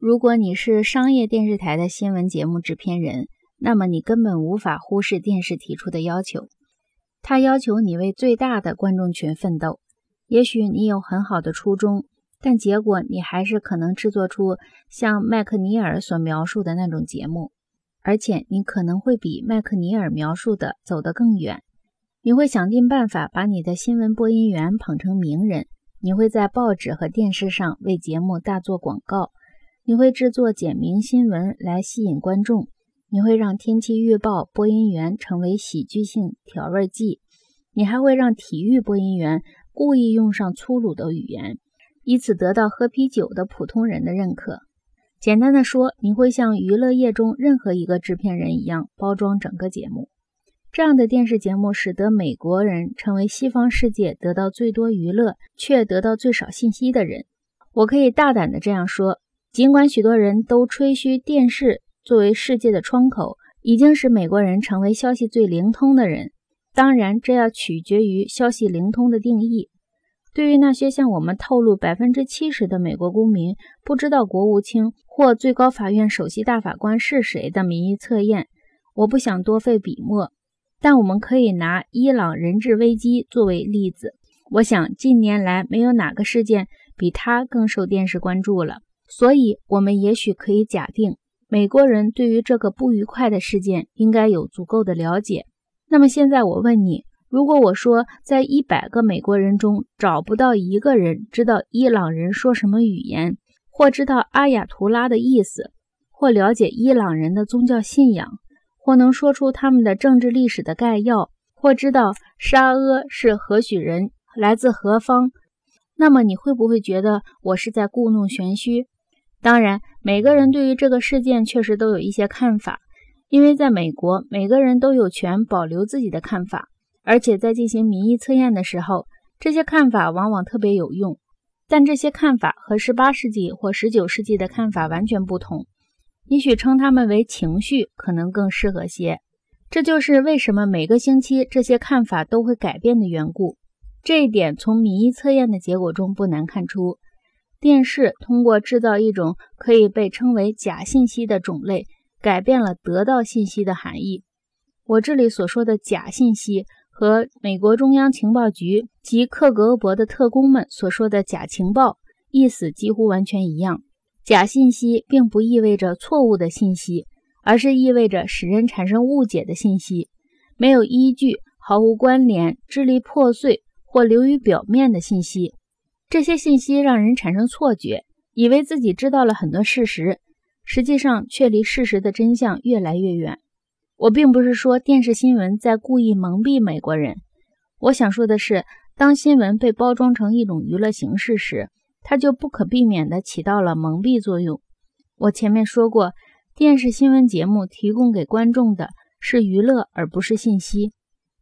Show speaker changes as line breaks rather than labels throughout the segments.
如果你是商业电视台的新闻节目制片人，那么你根本无法忽视电视提出的要求。他要求你为最大的观众群奋斗。也许你有很好的初衷，但结果你还是可能制作出像麦克尼尔所描述的那种节目，而且你可能会比麦克尼尔描述的走得更远。你会想尽办法把你的新闻播音员捧成名人，你会在报纸和电视上为节目大做广告。你会制作简明新闻来吸引观众，你会让天气预报播音员成为喜剧性调味剂，你还会让体育播音员故意用上粗鲁的语言，以此得到喝啤酒的普通人的认可。简单的说，你会像娱乐业中任何一个制片人一样包装整个节目。这样的电视节目使得美国人成为西方世界得到最多娱乐却得到最少信息的人。我可以大胆的这样说。尽管许多人都吹嘘电视作为世界的窗口，已经使美国人成为消息最灵通的人，当然这要取决于消息灵通的定义。对于那些向我们透露百分之七十的美国公民不知道国务卿或最高法院首席大法官是谁的民意测验，我不想多费笔墨，但我们可以拿伊朗人质危机作为例子。我想近年来没有哪个事件比它更受电视关注了。所以，我们也许可以假定，美国人对于这个不愉快的事件应该有足够的了解。那么，现在我问你：如果我说在一百个美国人中找不到一个人知道伊朗人说什么语言，或知道阿亚图拉的意思，或了解伊朗人的宗教信仰，或能说出他们的政治历史的概要，或知道沙阿是何许人，来自何方，那么你会不会觉得我是在故弄玄虚？当然，每个人对于这个事件确实都有一些看法，因为在美国，每个人都有权保留自己的看法，而且在进行民意测验的时候，这些看法往往特别有用。但这些看法和18世纪或19世纪的看法完全不同，也许称它们为情绪可能更适合些。这就是为什么每个星期这些看法都会改变的缘故。这一点从民意测验的结果中不难看出。电视通过制造一种可以被称为假信息的种类，改变了得到信息的含义。我这里所说的假信息，和美国中央情报局及克格勃的特工们所说的假情报意思几乎完全一样。假信息并不意味着错误的信息，而是意味着使人产生误解的信息，没有依据、毫无关联、支离破碎或流于表面的信息。这些信息让人产生错觉，以为自己知道了很多事实，实际上却离事实的真相越来越远。我并不是说电视新闻在故意蒙蔽美国人，我想说的是，当新闻被包装成一种娱乐形式时，它就不可避免地起到了蒙蔽作用。我前面说过，电视新闻节目提供给观众的是娱乐，而不是信息。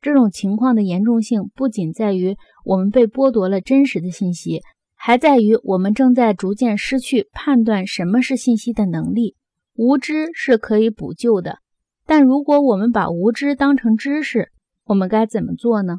这种情况的严重性不仅在于我们被剥夺了真实的信息，还在于我们正在逐渐失去判断什么是信息的能力。无知是可以补救的，但如果我们把无知当成知识，我们该怎么做呢？